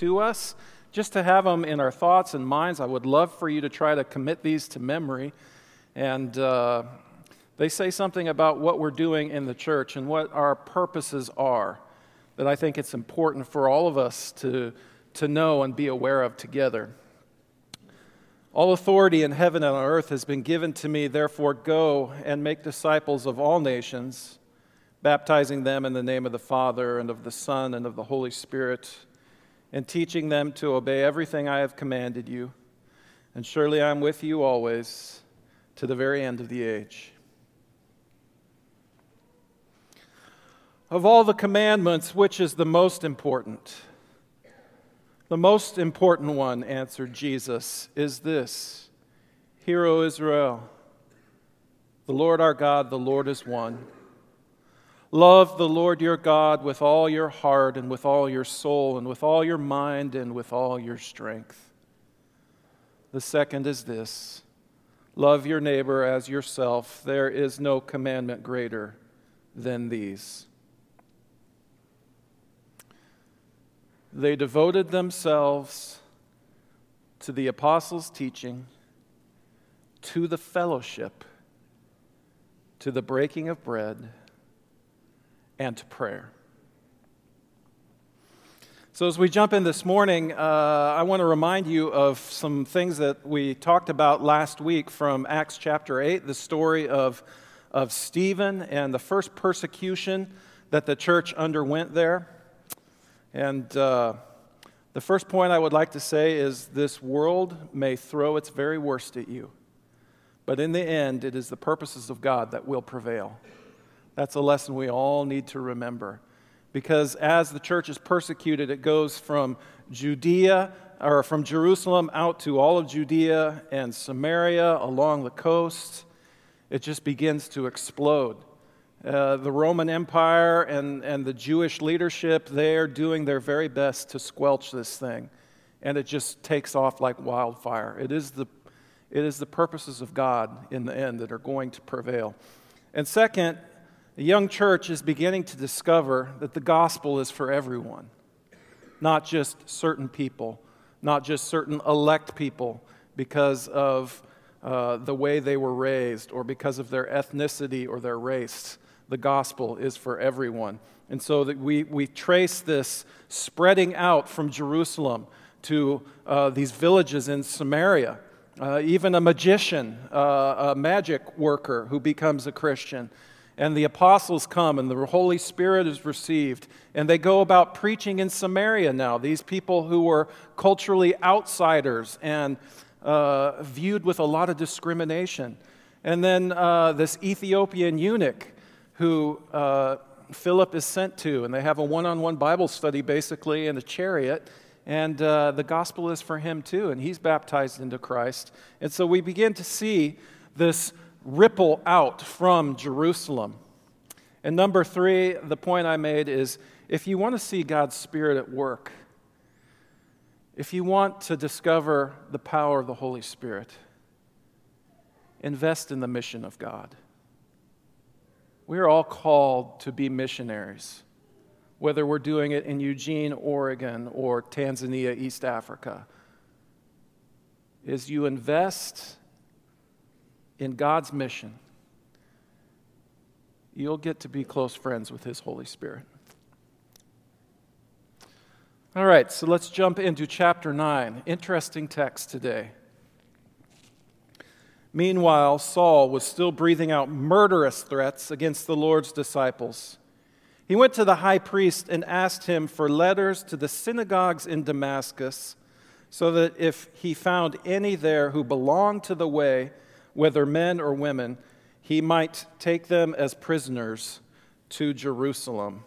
to us, just to have them in our thoughts and minds. I would love for you to try to commit these to memory. And uh, they say something about what we're doing in the church and what our purposes are that I think it's important for all of us to, to know and be aware of together. All authority in heaven and on earth has been given to me, therefore, go and make disciples of all nations, baptizing them in the name of the Father, and of the Son, and of the Holy Spirit, and teaching them to obey everything I have commanded you. And surely I am with you always to the very end of the age. Of all the commandments, which is the most important? The most important one, answered Jesus, is this Hear, O Israel, the Lord our God, the Lord is one. Love the Lord your God with all your heart and with all your soul and with all your mind and with all your strength. The second is this love your neighbor as yourself. There is no commandment greater than these. They devoted themselves to the apostles' teaching, to the fellowship, to the breaking of bread, and to prayer. So, as we jump in this morning, uh, I want to remind you of some things that we talked about last week from Acts chapter 8, the story of, of Stephen and the first persecution that the church underwent there. And uh, the first point I would like to say is this world may throw its very worst at you, but in the end, it is the purposes of God that will prevail. That's a lesson we all need to remember. Because as the church is persecuted, it goes from Judea or from Jerusalem out to all of Judea and Samaria along the coast. It just begins to explode. Uh, the Roman Empire and, and the Jewish leadership, they are doing their very best to squelch this thing. And it just takes off like wildfire. It is the, it is the purposes of God in the end that are going to prevail. And second, the young church is beginning to discover that the gospel is for everyone, not just certain people, not just certain elect people because of uh, the way they were raised or because of their ethnicity or their race the gospel is for everyone. And so that we, we trace this spreading out from Jerusalem to uh, these villages in Samaria. Uh, even a magician, uh, a magic worker who becomes a Christian. And the apostles come, and the Holy Spirit is received. And they go about preaching in Samaria now. These people who were culturally outsiders and uh, viewed with a lot of discrimination. And then uh, this Ethiopian eunuch who uh, Philip is sent to, and they have a one on one Bible study basically in a chariot. And uh, the gospel is for him too, and he's baptized into Christ. And so we begin to see this ripple out from Jerusalem. And number three, the point I made is if you want to see God's Spirit at work, if you want to discover the power of the Holy Spirit, invest in the mission of God. We are all called to be missionaries, whether we're doing it in Eugene, Oregon, or Tanzania, East Africa. Is you invest in God's mission, you'll get to be close friends with His Holy Spirit. All right, so let's jump into chapter 9. Interesting text today. Meanwhile, Saul was still breathing out murderous threats against the Lord's disciples. He went to the high priest and asked him for letters to the synagogues in Damascus, so that if he found any there who belonged to the way, whether men or women, he might take them as prisoners to Jerusalem.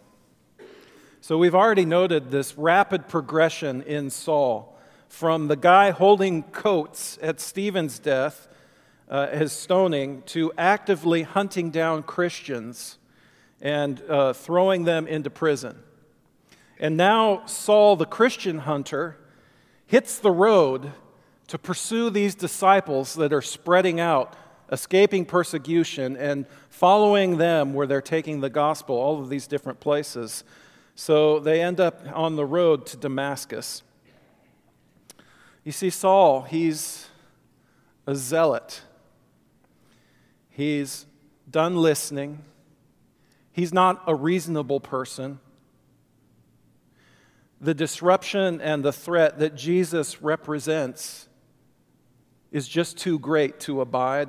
So we've already noted this rapid progression in Saul from the guy holding coats at Stephen's death uh, his stoning to actively hunting down Christians and uh, throwing them into prison. And now Saul, the Christian hunter, hits the road to pursue these disciples that are spreading out, escaping persecution, and following them where they're taking the gospel, all of these different places. So they end up on the road to Damascus. You see, Saul, he's a zealot. He's done listening. He's not a reasonable person. The disruption and the threat that Jesus represents is just too great to abide.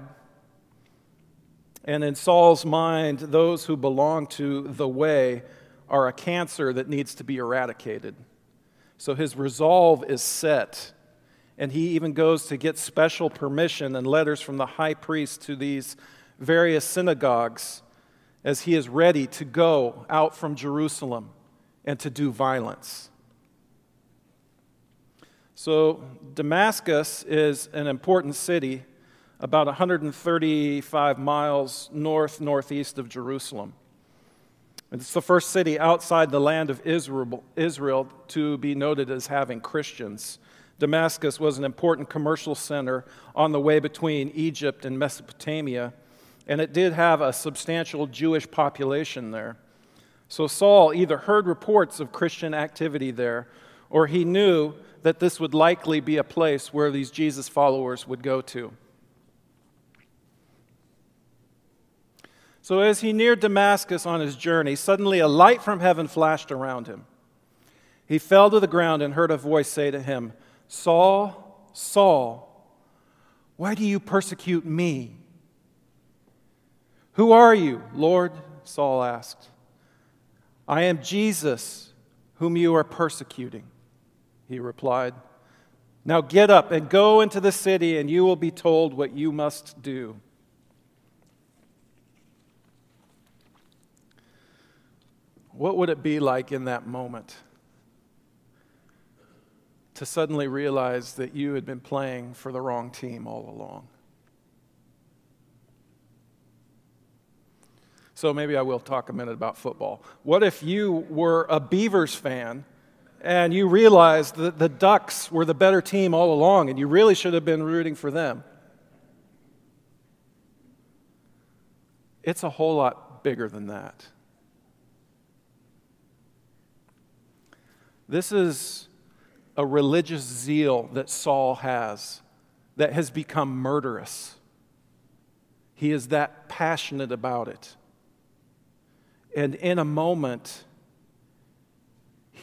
And in Saul's mind, those who belong to the way are a cancer that needs to be eradicated. So his resolve is set. And he even goes to get special permission and letters from the high priest to these various synagogues as he is ready to go out from Jerusalem and to do violence. So, Damascus is an important city about 135 miles north northeast of Jerusalem. It's the first city outside the land of Israel, Israel to be noted as having Christians. Damascus was an important commercial center on the way between Egypt and Mesopotamia, and it did have a substantial Jewish population there. So Saul either heard reports of Christian activity there, or he knew that this would likely be a place where these Jesus followers would go to. So, as he neared Damascus on his journey, suddenly a light from heaven flashed around him. He fell to the ground and heard a voice say to him, Saul, Saul, why do you persecute me? Who are you, Lord? Saul asked. I am Jesus, whom you are persecuting he replied. Now get up and go into the city, and you will be told what you must do. What would it be like in that moment to suddenly realize that you had been playing for the wrong team all along? So maybe I will talk a minute about football. What if you were a Beavers fan and you realize that the Ducks were the better team all along, and you really should have been rooting for them. It's a whole lot bigger than that. This is a religious zeal that Saul has that has become murderous. He is that passionate about it. And in a moment,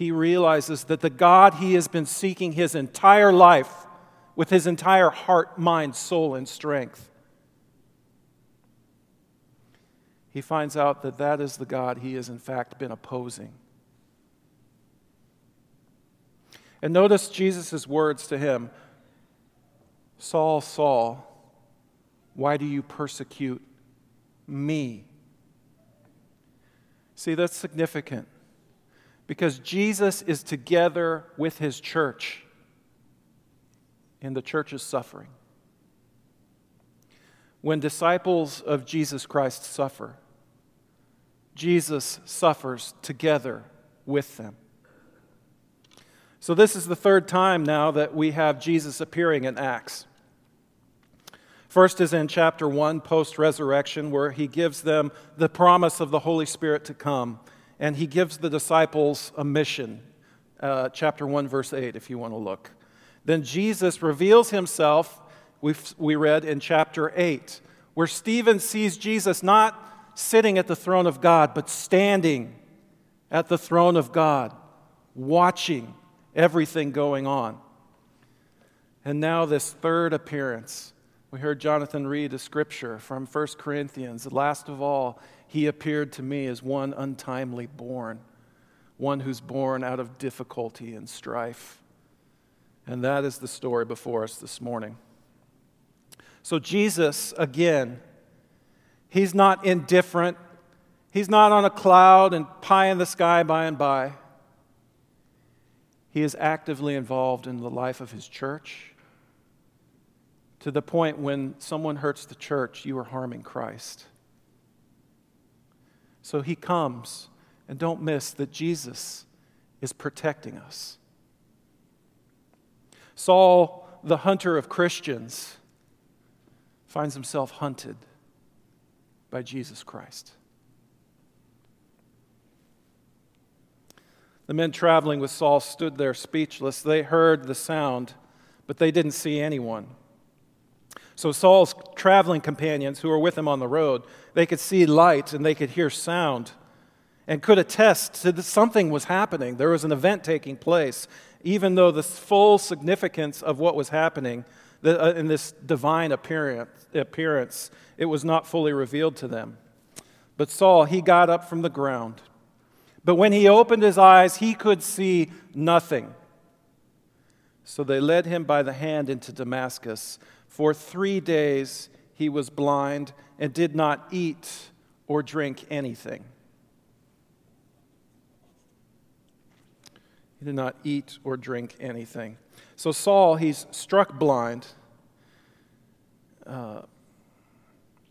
he realizes that the God he has been seeking his entire life with his entire heart, mind, soul, and strength, he finds out that that is the God he has in fact been opposing. And notice Jesus' words to him Saul, Saul, why do you persecute me? See, that's significant because Jesus is together with his church in the church's suffering. When disciples of Jesus Christ suffer, Jesus suffers together with them. So, this is the third time now that we have Jesus appearing in Acts. First is in chapter 1, post resurrection, where he gives them the promise of the Holy Spirit to come and he gives the disciples a mission. Uh, chapter 1, verse 8, if you want to look. Then Jesus reveals himself, we we read in chapter 8, where Stephen sees Jesus not sitting at the throne of God, but standing at the throne of God, watching everything going on. And now, this third appearance. We heard Jonathan read a scripture from 1 Corinthians. Last of all, he appeared to me as one untimely born, one who's born out of difficulty and strife. And that is the story before us this morning. So, Jesus, again, he's not indifferent. He's not on a cloud and pie in the sky by and by. He is actively involved in the life of his church to the point when someone hurts the church, you are harming Christ. So he comes, and don't miss that Jesus is protecting us. Saul, the hunter of Christians, finds himself hunted by Jesus Christ. The men traveling with Saul stood there speechless. They heard the sound, but they didn't see anyone. So Saul's traveling companions who were with him on the road, they could see light and they could hear sound and could attest that something was happening. There was an event taking place, even though the full significance of what was happening uh, in this divine appearance, it was not fully revealed to them. But Saul, he got up from the ground. But when he opened his eyes, he could see nothing. So they led him by the hand into Damascus. For three days he was blind and did not eat or drink anything. He did not eat or drink anything. So Saul, he's struck blind. Uh,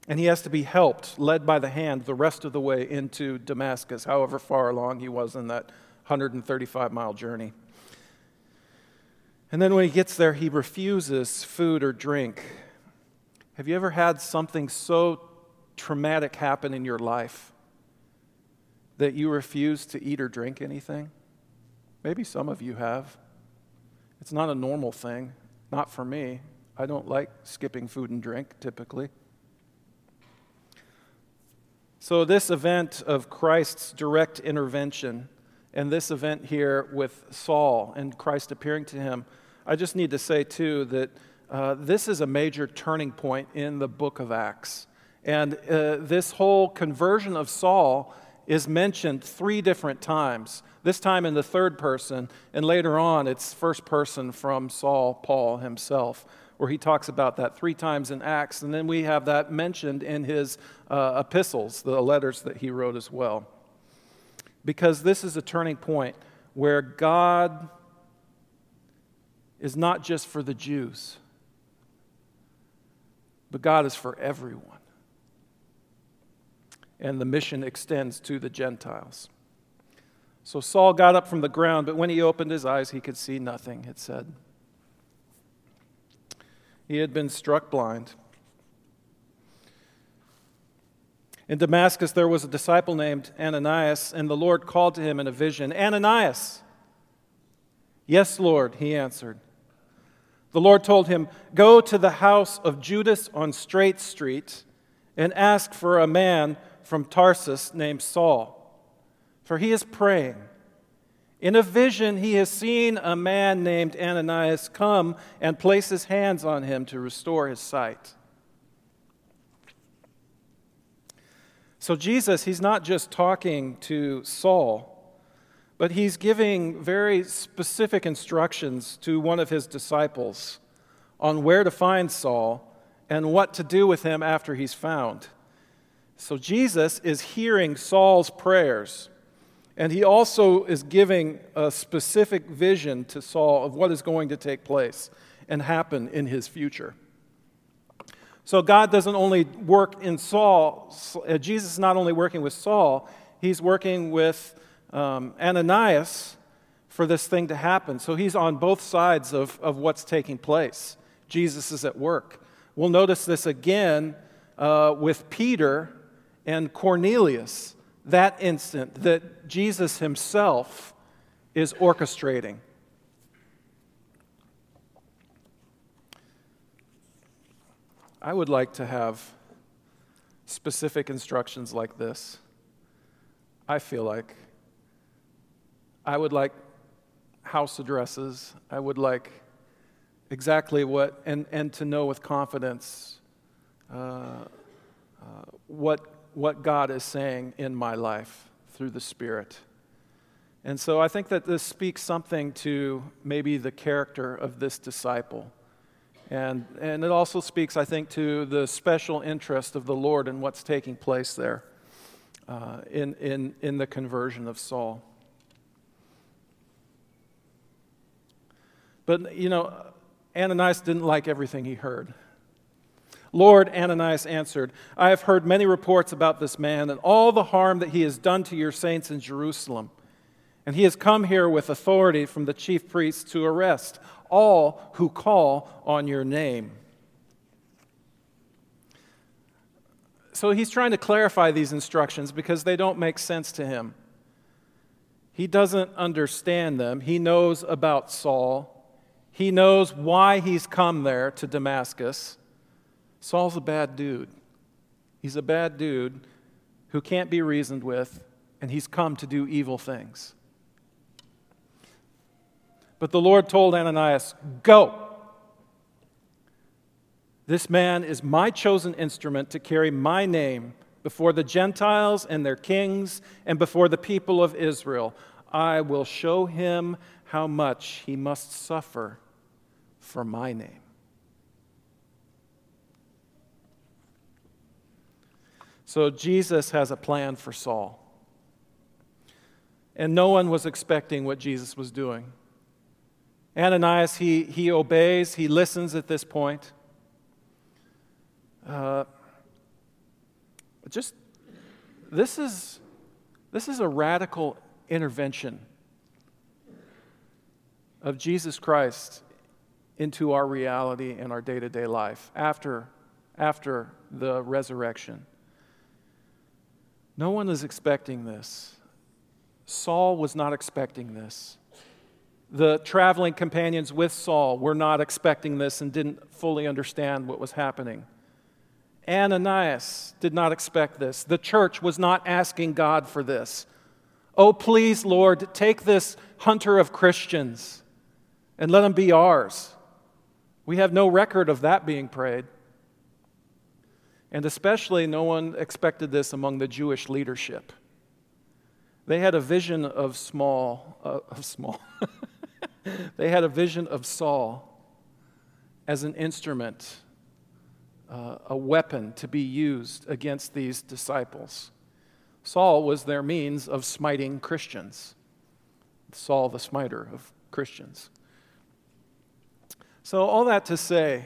and he has to be helped, led by the hand, the rest of the way into Damascus, however far along he was in that 135 mile journey. And then when he gets there, he refuses food or drink. Have you ever had something so traumatic happen in your life that you refuse to eat or drink anything? Maybe some of you have. It's not a normal thing, not for me. I don't like skipping food and drink typically. So, this event of Christ's direct intervention, and this event here with Saul and Christ appearing to him, I just need to say, too, that uh, this is a major turning point in the book of Acts. And uh, this whole conversion of Saul is mentioned three different times. This time in the third person, and later on it's first person from Saul, Paul himself, where he talks about that three times in Acts. And then we have that mentioned in his uh, epistles, the letters that he wrote as well. Because this is a turning point where God is not just for the Jews, but God is for everyone and the mission extends to the Gentiles. So Saul got up from the ground, but when he opened his eyes, he could see nothing, it said. He had been struck blind. In Damascus, there was a disciple named Ananias, and the Lord called to him in a vision Ananias! Yes, Lord, he answered. The Lord told him, Go to the house of Judas on Straight Street and ask for a man from Tarsus named Saul, for he is praying. In a vision, he has seen a man named Ananias come and place his hands on him to restore his sight. So, Jesus, he's not just talking to Saul, but he's giving very specific instructions to one of his disciples on where to find Saul and what to do with him after he's found. So Jesus is hearing Saul's prayers, and he also is giving a specific vision to Saul of what is going to take place and happen in his future. So God doesn't only work in Saul, uh, Jesus is not only working with Saul, he's working with um, Ananias for this thing to happen. So he's on both sides of, of what's taking place. Jesus is at work. We'll notice this again uh, with Peter and Cornelius that instant that Jesus himself is orchestrating. I would like to have specific instructions like this. I feel like I would like house addresses. I would like exactly what, and, and to know with confidence uh, uh, what what God is saying in my life through the Spirit. And so I think that this speaks something to maybe the character of this disciple. And, and it also speaks, I think, to the special interest of the Lord in what's taking place there uh, in, in, in the conversion of Saul. But, you know, Ananias didn't like everything he heard. Lord, Ananias answered, I have heard many reports about this man and all the harm that he has done to your saints in Jerusalem. And he has come here with authority from the chief priests to arrest all who call on your name. So he's trying to clarify these instructions because they don't make sense to him. He doesn't understand them. He knows about Saul, He knows why he's come there to Damascus. Saul's a bad dude. He's a bad dude who can't be reasoned with, and he's come to do evil things. But the Lord told Ananias, Go. This man is my chosen instrument to carry my name before the Gentiles and their kings and before the people of Israel. I will show him how much he must suffer for my name. So Jesus has a plan for Saul. And no one was expecting what Jesus was doing. Ananias, he, he obeys, he listens at this point. Uh, just, this is, this is a radical intervention of Jesus Christ into our reality and our day to day life after, after the resurrection. No one is expecting this. Saul was not expecting this. The traveling companions with Saul were not expecting this and didn't fully understand what was happening. Ananias did not expect this. The church was not asking God for this. Oh, please, Lord, take this hunter of Christians and let him be ours. We have no record of that being prayed. And especially, no one expected this among the Jewish leadership. They had a vision of small, uh, of small. they had a vision of Saul as an instrument uh, a weapon to be used against these disciples. Saul was their means of smiting Christians. Saul, the smiter of Christians. So, all that to say,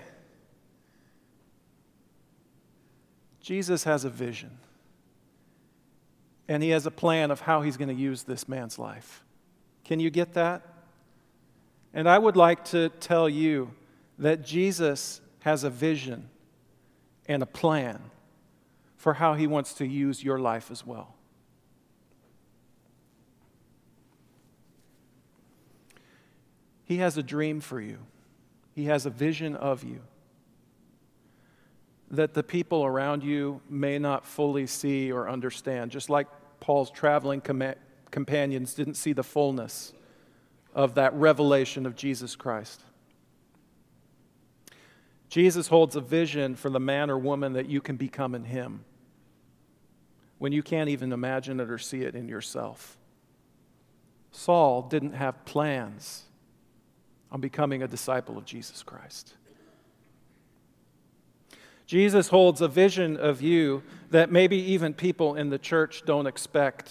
Jesus has a vision. And he has a plan of how he's going to use this man's life. Can you get that? And I would like to tell you that Jesus has a vision and a plan for how He wants to use your life as well. He has a dream for you, He has a vision of you that the people around you may not fully see or understand, just like Paul's traveling com- companions didn't see the fullness of that revelation of Jesus Christ. Jesus holds a vision for the man or woman that you can become in Him when you can't even imagine it or see it in yourself. Saul didn't have plans on becoming a disciple of Jesus Christ. Jesus holds a vision of you that maybe even people in the church don't expect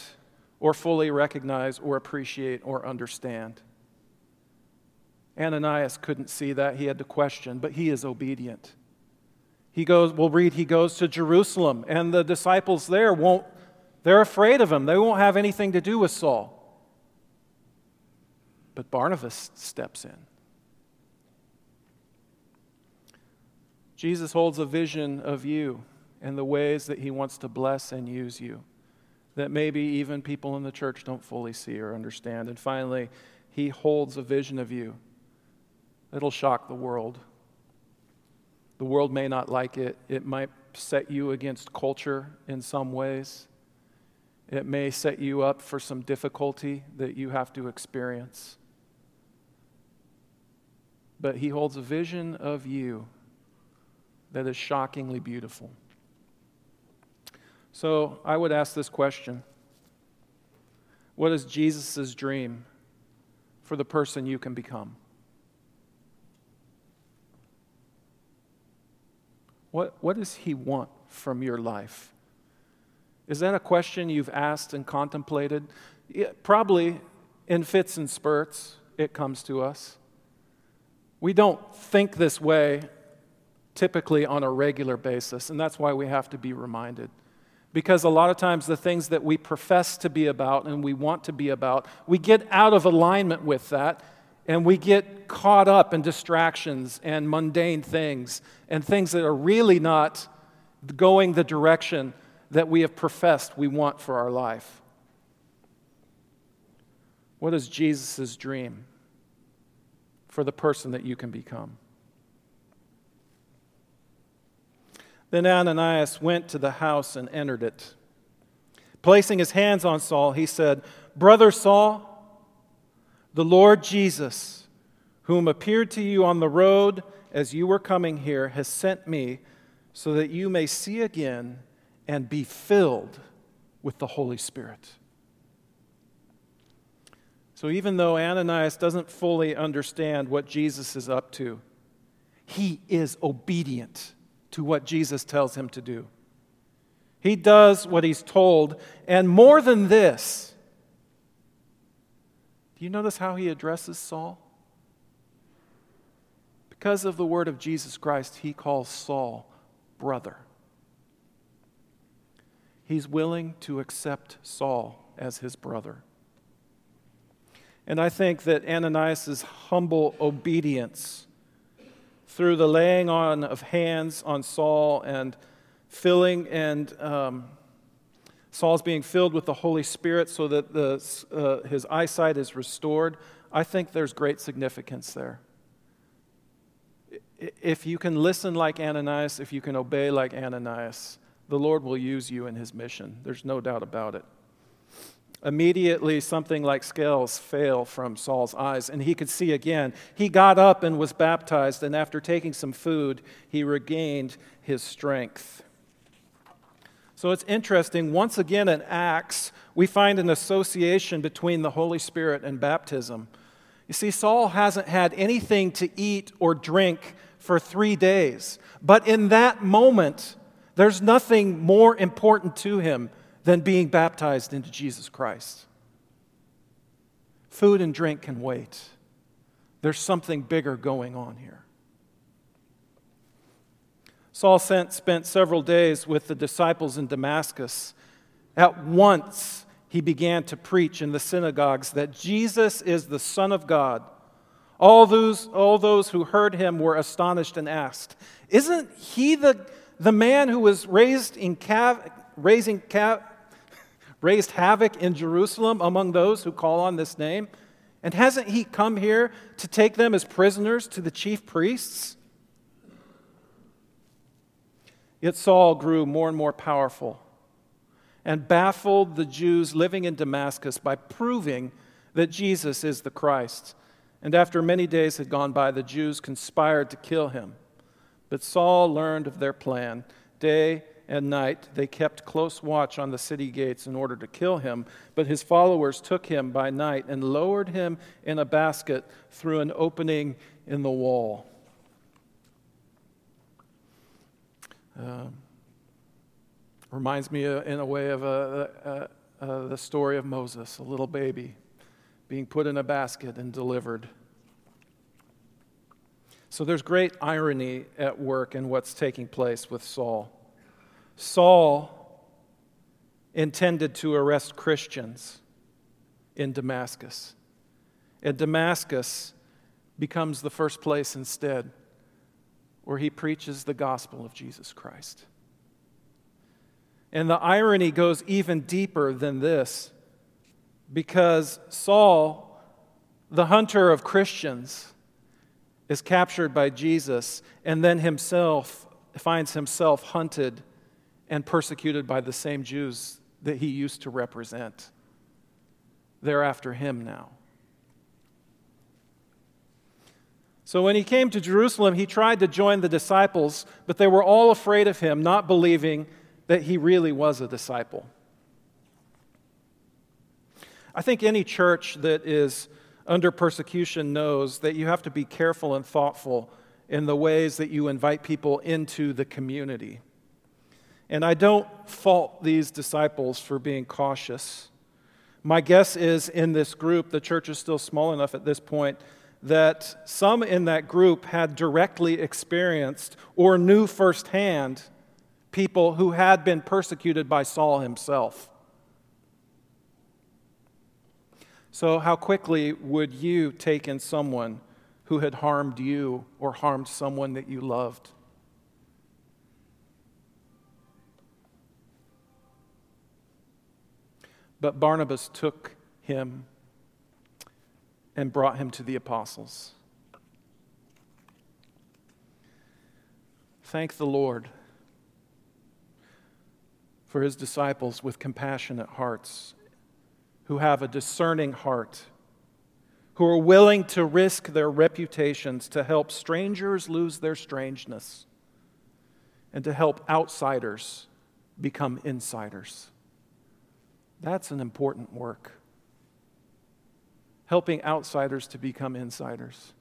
or fully recognize or appreciate or understand. Ananias couldn't see that. He had to question, but he is obedient. He goes, we'll read, he goes to Jerusalem, and the disciples there won't, they're afraid of him. They won't have anything to do with Saul. But Barnabas steps in. Jesus holds a vision of you and the ways that he wants to bless and use you that maybe even people in the church don't fully see or understand. And finally, he holds a vision of you It'll shock the world. The world may not like it. It might set you against culture in some ways. It may set you up for some difficulty that you have to experience. But He holds a vision of you that is shockingly beautiful. So I would ask this question What is Jesus' dream for the person you can become? What, what does He want from your life? Is that a question you've asked and contemplated? Yeah, probably in fits and spurts, it comes to us. We don't think this way typically on a regular basis, and that's why we have to be reminded. Because a lot of times, the things that we profess to be about and we want to be about, we get out of alignment with that and we get caught up in distractions and mundane things and things that are really not going the direction that we have professed we want for our life. What is Jesus' dream for the person that you can become. Then Ananias went to the house and entered it. Placing his hands on Saul, he said, Brother Saul, the Lord Jesus, whom appeared to you on the road as you were coming here, has sent me so that you may see again and be filled with the Holy Spirit. So, even though Ananias doesn't fully understand what Jesus is up to, he is obedient to what Jesus tells him to do. He does what he's told, and more than this, do you notice how he addresses Saul? Because of the word of Jesus Christ, he calls Saul brother. He's willing to accept Saul as his brother. And I think that Ananias' humble obedience through the laying on of hands on Saul and filling and um, Saul's being filled with the Holy Spirit so that the, uh, his eyesight is restored, I think there's great significance there. If you can listen like Ananias, if you can obey like Ananias, the Lord will use you in his mission. There's no doubt about it. Immediately, something like scales fell from Saul's eyes, and he could see again. He got up and was baptized, and after taking some food, he regained his strength. So it's interesting. Once again in Acts, we find an association between the Holy Spirit and baptism. You see, Saul hasn't had anything to eat or drink for three days, but in that moment, there's nothing more important to him than being baptized into Jesus Christ. Food and drink can wait. There's something bigger going on here. Saul spent several days with the disciples in Damascus. At once, he began to preach in the synagogues that Jesus is the Son of God. All those, all those who heard him were astonished and asked, Isn't he the, the man who was raised in cav- raising cav- raised havoc in Jerusalem among those who call on this name? And hasn't he come here to take them as prisoners to the chief priests? Yet Saul grew more and more powerful and baffled the Jews living in Damascus by proving that Jesus is the Christ. And after many days had gone by, the Jews conspired to kill him. But Saul learned of their plan. Day and night they kept close watch on the city gates in order to kill him. But his followers took him by night and lowered him in a basket through an opening in the wall. Uh, reminds me uh, in a way of uh, uh, uh, the story of Moses, a little baby being put in a basket and delivered. So there's great irony at work in what's taking place with Saul. Saul intended to arrest Christians in Damascus. And Damascus becomes the first place instead where he preaches the gospel of Jesus Christ. And the irony goes even deeper than this because Saul, the hunter of Christians, is captured by Jesus and then himself finds himself hunted and persecuted by the same Jews that he used to represent. They're after him now. So when he came to Jerusalem, he tried to join the disciples, but they were all afraid of him, not believing that he really was a disciple. I think any church that is under persecution knows that you have to be careful and thoughtful in the ways that you invite people into the community. And I don't fault these disciples for being cautious. My guess is in this group, the church is still small enough at this point, that some in that group had directly experienced or knew firsthand people who had been persecuted by Saul himself. So, how quickly would you take in someone who had harmed you or harmed someone that you loved? But Barnabas took him and brought him to the apostles. Thank the Lord for his disciples with compassionate hearts, who have a discerning heart, who are willing to risk their reputations to help strangers lose their strangeness and to help outsiders become insiders. That's an important work. Helping outsiders to become insiders.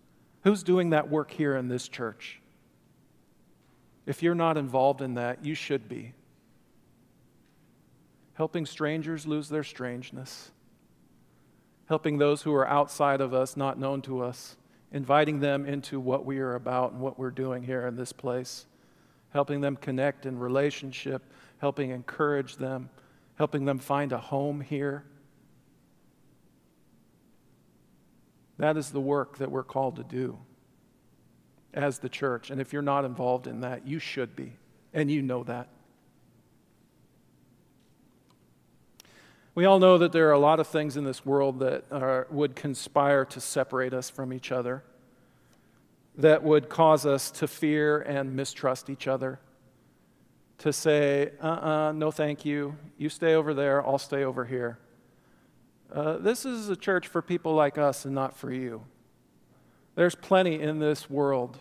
Who's doing that work here in this church? If you're not involved in that, you should be helping strangers lose their strangeness, helping those who are outside of us, not known to us, inviting them into what we are about and what we're doing here in this place, helping them connect in relationship, helping encourage them, helping them find a home here. That is the work that we're called to do as the church. And if you're not involved in that, you should be. And you know that. We all know that there are a lot of things in this world that are, would conspire to separate us from each other, that would cause us to fear and mistrust each other, to say, uh uh-uh, uh no thank you, you stay over there, I'll stay over here. Uh, this is a church for people like us and not for you. There's plenty in this world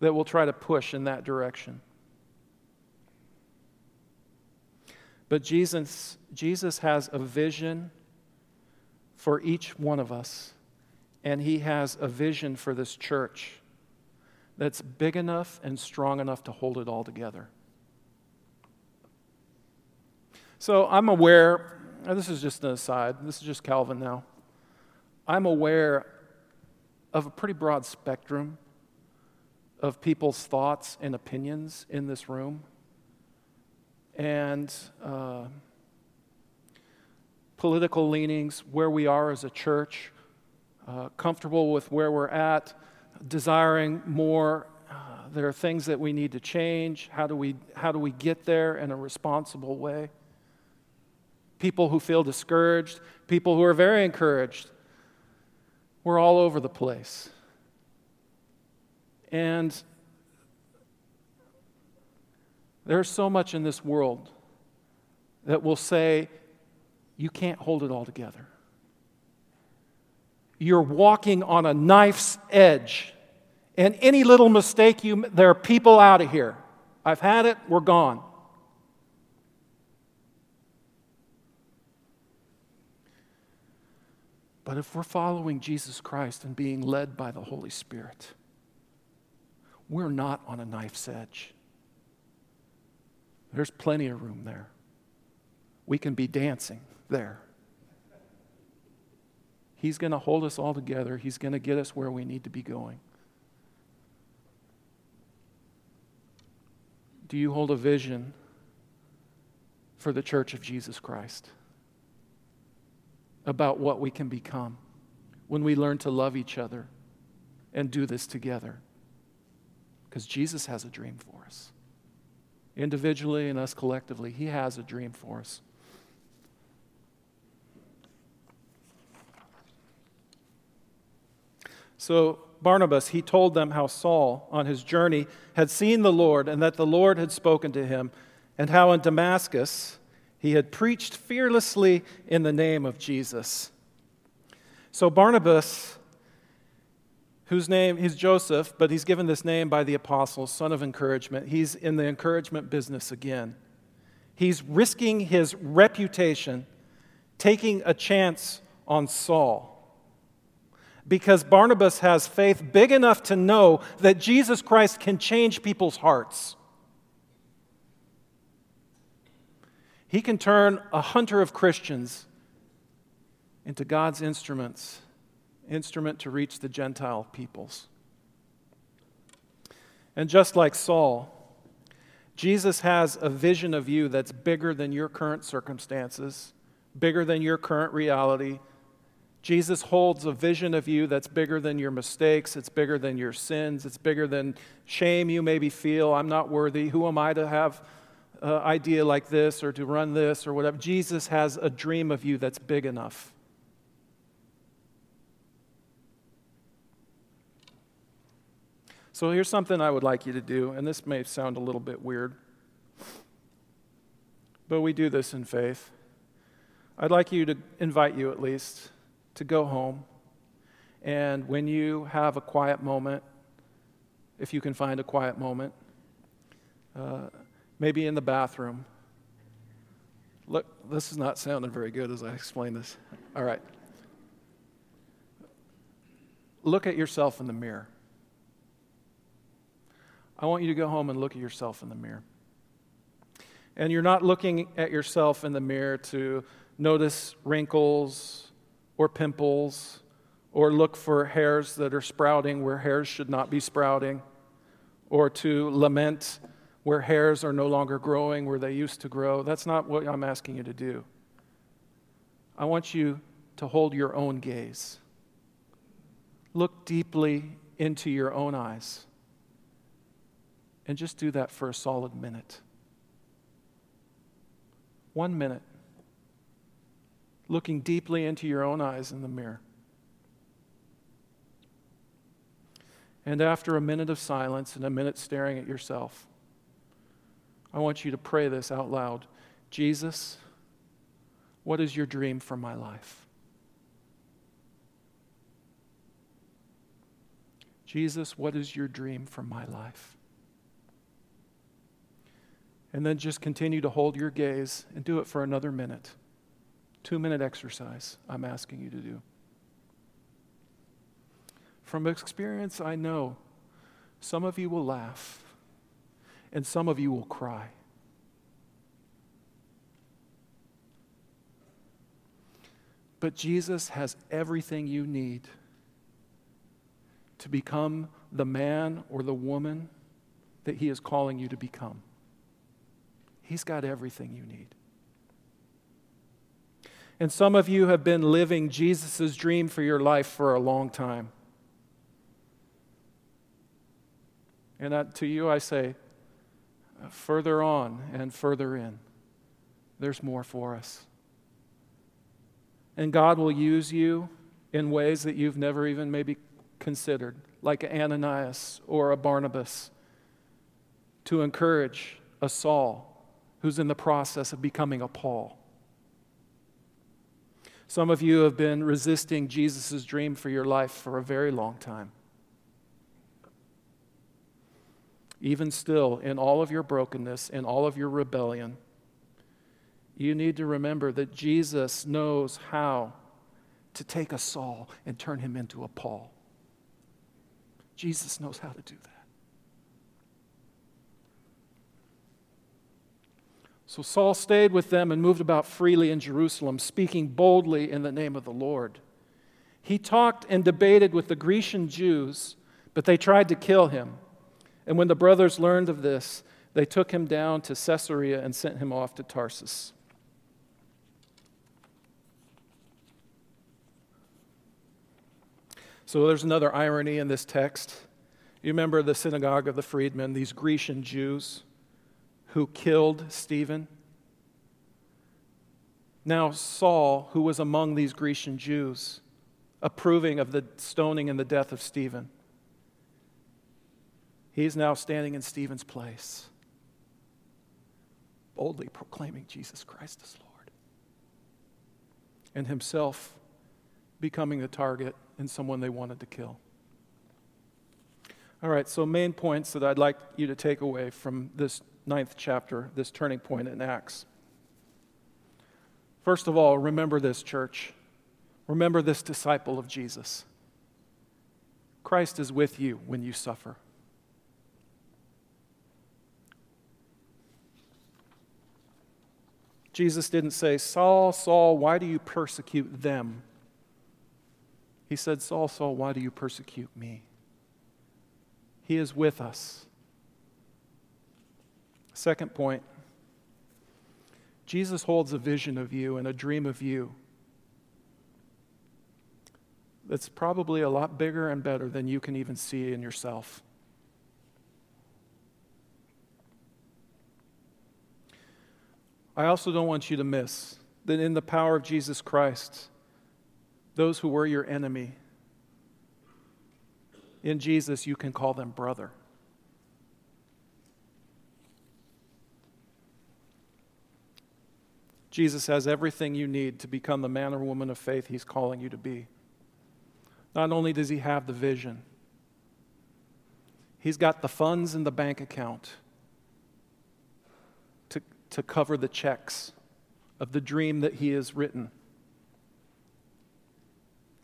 that will try to push in that direction. But Jesus, Jesus has a vision for each one of us, and He has a vision for this church that's big enough and strong enough to hold it all together. So I'm aware, this is just an aside, this is just Calvin now. I'm aware of a pretty broad spectrum of people's thoughts and opinions in this room and uh, political leanings, where we are as a church, uh, comfortable with where we're at, desiring more. Uh, there are things that we need to change. How do we, how do we get there in a responsible way? People who feel discouraged, people who are very encouraged. We're all over the place. And there's so much in this world that will say, you can't hold it all together. You're walking on a knife's edge. And any little mistake, you, there are people out of here. I've had it, we're gone. But if we're following Jesus Christ and being led by the Holy Spirit, we're not on a knife's edge. There's plenty of room there. We can be dancing there. He's going to hold us all together. He's going to get us where we need to be going. Do you hold a vision for the church of Jesus Christ? About what we can become when we learn to love each other and do this together? Because Jesus has a dream for us individually and us collectively. He has a dream for us. So, Barnabas, he told them how Saul, on his journey, had seen the Lord and that the Lord had spoken to him, and how in Damascus he had preached fearlessly in the name of Jesus. So, Barnabas whose name is Joseph, but he's given this name by the apostles, son of encouragement. He's in the encouragement business again. He's risking his reputation, taking a chance on Saul. Because Barnabas has faith big enough to know that Jesus Christ can change people's hearts. He can turn a hunter of Christians into God's instruments instrument to reach the Gentile peoples. And just like Saul, Jesus has a vision of you that's bigger than your current circumstances, bigger than your current reality. Jesus holds a vision of you that's bigger than your mistakes, it's bigger than your sins, it's bigger than shame you maybe feel. I'm not worthy. Who am I to have an idea like this or to run this or whatever? Jesus has a dream of you that's big enough. So here's something I would like you to do, and this may sound a little bit weird, but we do this in faith. I'd like you to invite you at least to go home, and when you have a quiet moment, if you can find a quiet moment, uh, maybe in the bathroom. Look, this is not sounding very good as I explain this. All right. Look at yourself in the mirror. I want you to go home and look at yourself in the mirror. And you're not looking at yourself in the mirror to notice wrinkles or pimples or look for hairs that are sprouting where hairs should not be sprouting or to lament where hairs are no longer growing where they used to grow. That's not what I'm asking you to do. I want you to hold your own gaze. Look deeply into your own eyes and just do that for a solid minute. One minute. Looking deeply into your own eyes in the mirror. And after a minute of silence and a minute staring at yourself, I want you to pray this out loud Jesus, what is your dream for my life? Jesus, what is your dream for my life? And then just continue to hold your gaze and do it for another minute. Two minute exercise, I'm asking you to do. From experience, I know some of you will laugh and some of you will cry. But Jesus has everything you need to become the man or the woman that He is calling you to become. He's got everything you need. And some of you have been living Jesus' dream for your life for a long time. And to you, I say, further on and further in, there's more for us. And God will use you in ways that you've never even maybe considered, like Ananias or a Barnabas, to encourage a Saul who's in the process of becoming a Paul. Some of you have been resisting Jesus' dream for your life for a very long time. Even still, in all of your brokenness, in all of your rebellion, you need to remember that Jesus knows how to take a Saul and turn him into a Paul. Jesus knows how to do that. So Saul stayed with them and moved about freely in Jerusalem, speaking boldly in the name of the Lord. He talked and debated with the Grecian Jews, but they tried to kill him. And when the brothers learned of this, they took him down to Caesarea and sent him off to Tarsus. So there's another irony in this text. You remember the synagogue of the freedmen, these Grecian Jews who killed Stephen. Now, Saul, who was among these Grecian Jews, approving of the stoning and the death of Stephen, he's now standing in Stephen's place, boldly proclaiming Jesus Christ as Lord, and himself becoming the target and someone they wanted to kill. All right, so main points that I'd like you to take away from this ninth chapter, this turning point in Acts. First of all, remember this, church. Remember this disciple of Jesus. Christ is with you when you suffer. Jesus didn't say, Saul, Saul, why do you persecute them? He said, Saul, Saul, why do you persecute me? He is with us. Second point Jesus holds a vision of you and a dream of you that's probably a lot bigger and better than you can even see in yourself. I also don't want you to miss that in the power of Jesus Christ, those who were your enemy in Jesus, you can call them brother. Jesus has everything you need to become the man or woman of faith he's calling you to be. Not only does he have the vision, he's got the funds in the bank account to, to cover the checks of the dream that he has written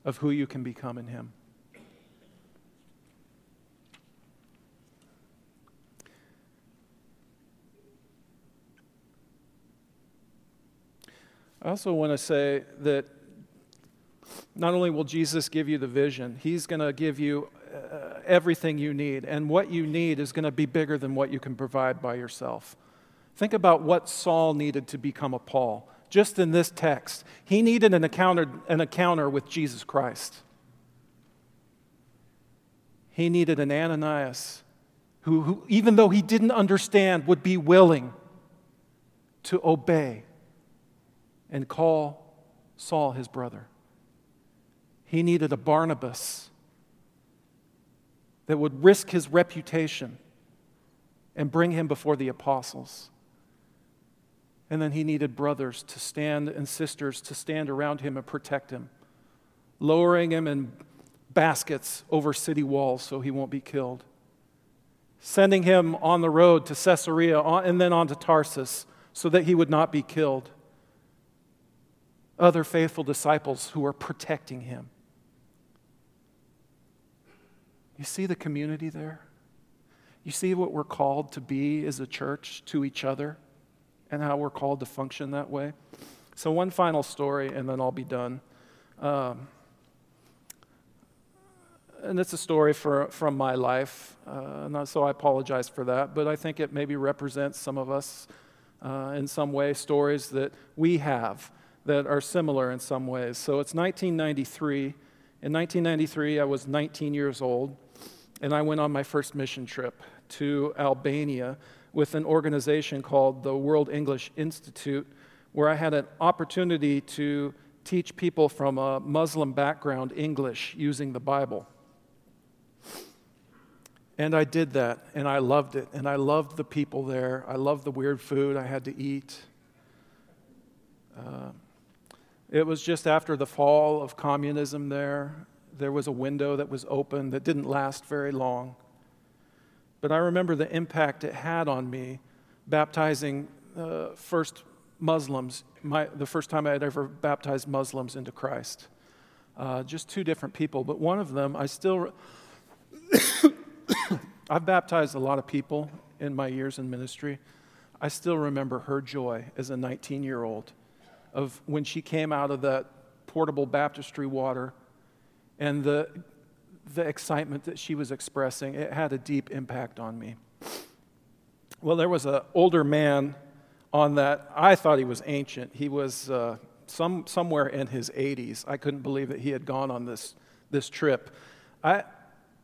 of who you can become in him. I also want to say that not only will Jesus give you the vision, He's going to give you uh, everything you need. And what you need is going to be bigger than what you can provide by yourself. Think about what Saul needed to become a Paul. Just in this text, he needed an encounter, an encounter with Jesus Christ. He needed an Ananias who, who, even though he didn't understand, would be willing to obey and call Saul his brother. He needed a Barnabas that would risk his reputation and bring him before the apostles. And then he needed brothers to stand and sisters to stand around him and protect him, lowering him in baskets over city walls so he won't be killed, sending him on the road to Caesarea and then on to Tarsus so that he would not be killed other faithful disciples who are protecting him. You see the community there? You see what we're called to be as a church to each other and how we're called to function that way? So, one final story, and then I'll be done. Um, and it's a story for, from my life, uh, so I apologize for that, but I think it maybe represents some of us uh, in some way, stories that we have that are similar in some ways. So it's 1993. In 1993, I was 19 years old, and I went on my first mission trip to Albania with an organization called the World English Institute, where I had an opportunity to teach people from a Muslim background English using the Bible. And I did that, and I loved it, and I loved the people there. I loved the weird food I had to eat. Uh, it was just after the fall of communism there. There was a window that was open that didn't last very long. But I remember the impact it had on me baptizing uh, first Muslims, my, the first time I had ever baptized Muslims into Christ. Uh, just two different people, but one of them I still. I've baptized a lot of people in my years in ministry. I still remember her joy as a 19 year old of when she came out of that portable baptistry water and the, the excitement that she was expressing. It had a deep impact on me. Well, there was an older man on that. I thought he was ancient. He was uh, some, somewhere in his 80s. I couldn't believe that he had gone on this, this trip. I,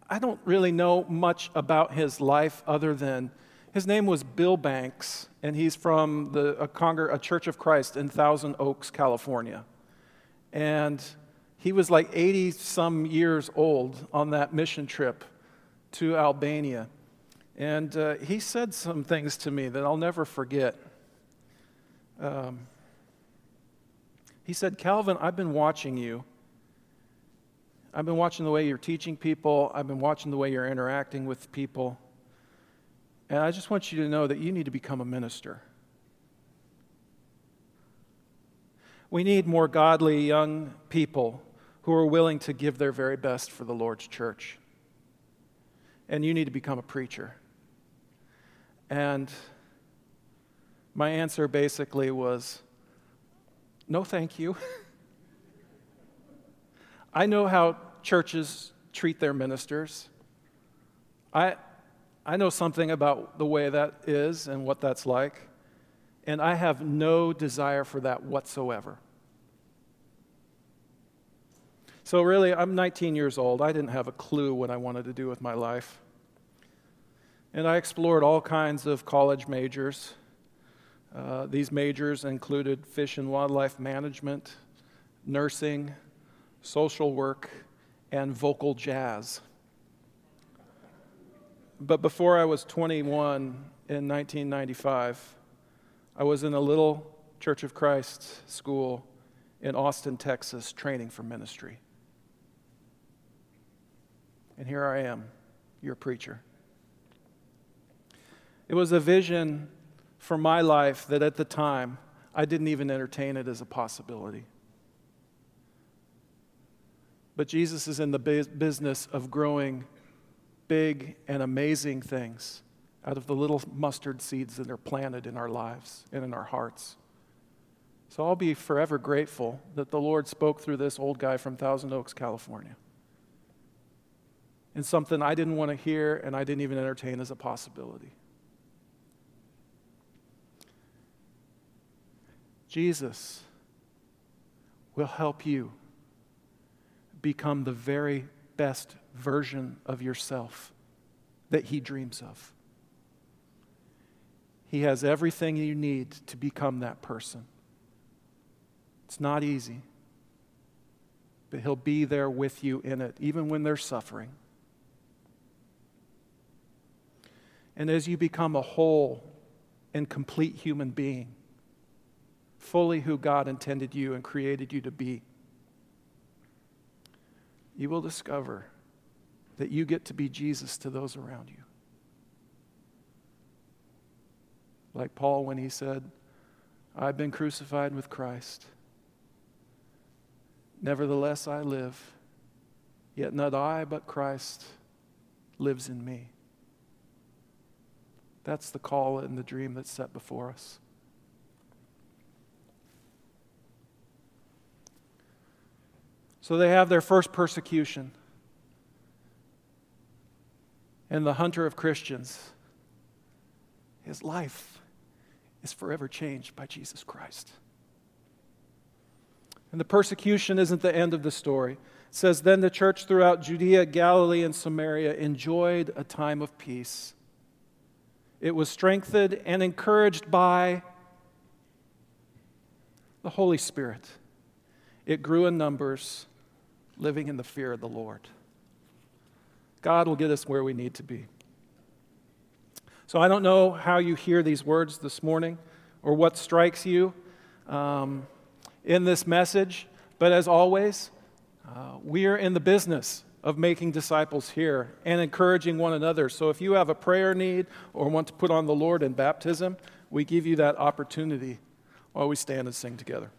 I don't really know much about his life other than his name was Bill Banks, and he's from the, a, a Church of Christ in Thousand Oaks, California. And he was like 80 some years old on that mission trip to Albania. And uh, he said some things to me that I'll never forget. Um, he said, Calvin, I've been watching you. I've been watching the way you're teaching people, I've been watching the way you're interacting with people. And I just want you to know that you need to become a minister. We need more godly young people who are willing to give their very best for the Lord's church. And you need to become a preacher. And my answer basically was no, thank you. I know how churches treat their ministers. I, I know something about the way that is and what that's like, and I have no desire for that whatsoever. So, really, I'm 19 years old. I didn't have a clue what I wanted to do with my life. And I explored all kinds of college majors. Uh, these majors included fish and wildlife management, nursing, social work, and vocal jazz. But before I was 21 in 1995, I was in a little Church of Christ school in Austin, Texas, training for ministry. And here I am, your preacher. It was a vision for my life that at the time I didn't even entertain it as a possibility. But Jesus is in the business of growing big and amazing things out of the little mustard seeds that are planted in our lives and in our hearts. So I'll be forever grateful that the Lord spoke through this old guy from Thousand Oaks, California. And something I didn't want to hear and I didn't even entertain as a possibility. Jesus will help you become the very best version of yourself that He dreams of. He has everything you need to become that person. It's not easy, but He'll be there with you in it, even when they're suffering. And as you become a whole and complete human being, fully who God intended you and created you to be, you will discover that you get to be Jesus to those around you. Like Paul when he said, I've been crucified with Christ. Nevertheless, I live, yet not I, but Christ lives in me. That's the call and the dream that's set before us. So they have their first persecution. And the hunter of Christians, his life is forever changed by Jesus Christ. And the persecution isn't the end of the story. It says, Then the church throughout Judea, Galilee, and Samaria enjoyed a time of peace. It was strengthened and encouraged by the Holy Spirit. It grew in numbers living in the fear of the Lord. God will get us where we need to be. So I don't know how you hear these words this morning or what strikes you um, in this message, but as always, uh, we are in the business of making disciples here and encouraging one another. So if you have a prayer need or want to put on the Lord in baptism, we give you that opportunity while we stand and sing together.